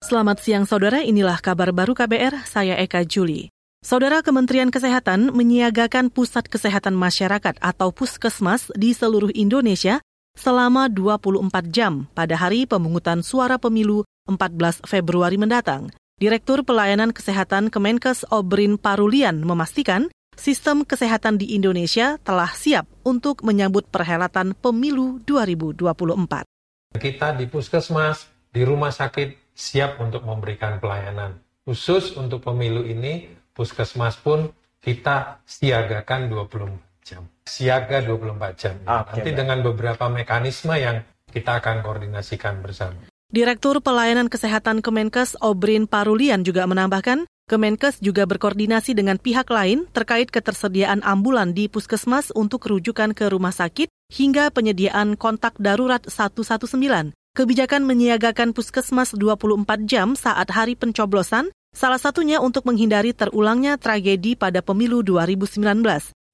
Selamat siang saudara, inilah kabar baru KBR, saya Eka Juli. Saudara Kementerian Kesehatan menyiagakan Pusat Kesehatan Masyarakat atau Puskesmas di seluruh Indonesia selama 24 jam pada hari pemungutan suara pemilu 14 Februari mendatang. Direktur Pelayanan Kesehatan Kemenkes Obrin Parulian memastikan sistem kesehatan di Indonesia telah siap untuk menyambut perhelatan pemilu 2024. Kita di Puskesmas, di rumah sakit siap untuk memberikan pelayanan. Khusus untuk pemilu ini, puskesmas pun kita siagakan 24 jam. Siaga 24 jam. Okay, Nanti dengan beberapa mekanisme yang kita akan koordinasikan bersama. Direktur Pelayanan Kesehatan Kemenkes Obrin Parulian juga menambahkan, Kemenkes juga berkoordinasi dengan pihak lain terkait ketersediaan ambulan di puskesmas untuk rujukan ke rumah sakit hingga penyediaan kontak darurat 119 Kebijakan menyiagakan puskesmas 24 jam saat hari pencoblosan, salah satunya untuk menghindari terulangnya tragedi pada pemilu 2019.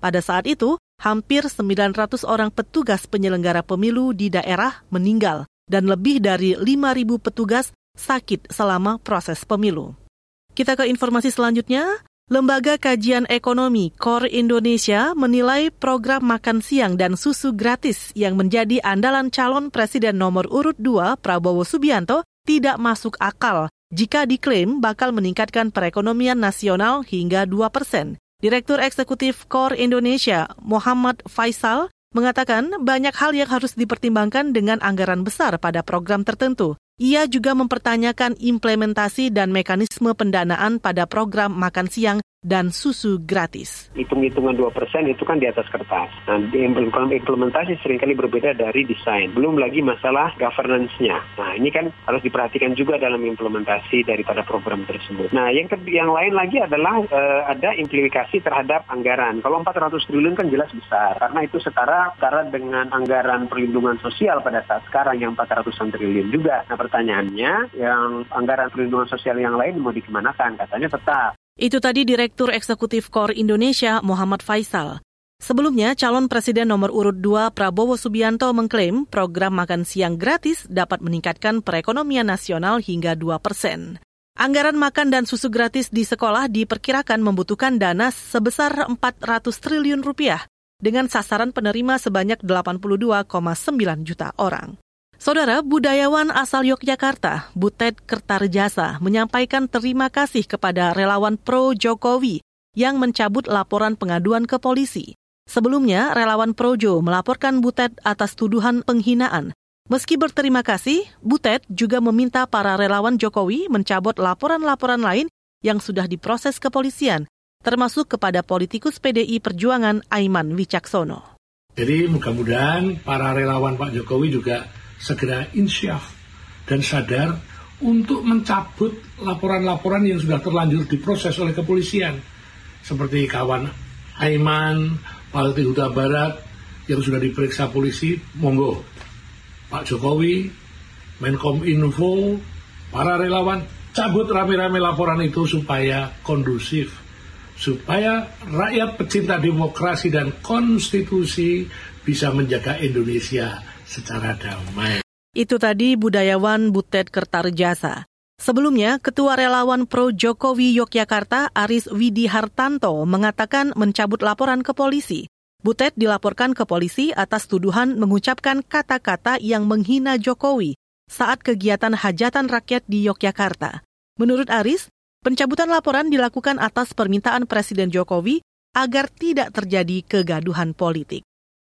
Pada saat itu, hampir 900 orang petugas penyelenggara pemilu di daerah meninggal dan lebih dari 5.000 petugas sakit selama proses pemilu. Kita ke informasi selanjutnya. Lembaga Kajian Ekonomi KOR Indonesia menilai program makan siang dan susu gratis yang menjadi andalan calon presiden nomor urut 2 Prabowo Subianto tidak masuk akal jika diklaim bakal meningkatkan perekonomian nasional hingga 2 persen. Direktur Eksekutif KOR Indonesia, Muhammad Faisal, mengatakan banyak hal yang harus dipertimbangkan dengan anggaran besar pada program tertentu. Ia juga mempertanyakan implementasi dan mekanisme pendanaan pada program makan siang dan susu gratis. Hitung-hitungan 2% itu kan di atas kertas. Nah, implementasi sering kali berbeda dari desain. Belum lagi masalah governance-nya. Nah, ini kan harus diperhatikan juga dalam implementasi daripada program tersebut. Nah, yang yang lain lagi adalah uh, ada implikasi terhadap anggaran. Kalau 400 triliun kan jelas besar. Karena itu setara setara dengan anggaran perlindungan sosial pada saat sekarang yang 400 triliun juga. Nah, pertanyaannya, yang anggaran perlindungan sosial yang lain mau dikemanakan? Katanya tetap. Itu tadi Direktur Eksekutif KOR Indonesia Muhammad Faisal. Sebelumnya, calon presiden nomor urut 2 Prabowo Subianto mengklaim program makan siang gratis dapat meningkatkan perekonomian nasional hingga 2 persen. Anggaran makan dan susu gratis di sekolah diperkirakan membutuhkan dana sebesar 400 triliun rupiah dengan sasaran penerima sebanyak 82,9 juta orang. Saudara budayawan asal Yogyakarta, Butet Kertarjasa, menyampaikan terima kasih kepada relawan pro Jokowi yang mencabut laporan pengaduan ke polisi. Sebelumnya, relawan Projo melaporkan Butet atas tuduhan penghinaan. Meski berterima kasih, Butet juga meminta para relawan Jokowi mencabut laporan-laporan lain yang sudah diproses kepolisian, termasuk kepada politikus PDI Perjuangan Aiman Wicaksono. Jadi mudah-mudahan para relawan Pak Jokowi juga segera insyaf dan sadar untuk mencabut laporan-laporan yang sudah terlanjur diproses oleh kepolisian. Seperti kawan Aiman, Palti Huta Barat yang sudah diperiksa polisi, monggo. Pak Jokowi, Menkom Info, para relawan cabut rame-rame laporan itu supaya kondusif, supaya rakyat pecinta demokrasi dan konstitusi bisa menjaga Indonesia secara damai. Itu tadi budayawan Butet Kertarjasa. Sebelumnya, Ketua Relawan Pro Jokowi Yogyakarta Aris Widi Hartanto mengatakan mencabut laporan ke polisi. Butet dilaporkan ke polisi atas tuduhan mengucapkan kata-kata yang menghina Jokowi saat kegiatan hajatan rakyat di Yogyakarta. Menurut Aris, pencabutan laporan dilakukan atas permintaan Presiden Jokowi agar tidak terjadi kegaduhan politik.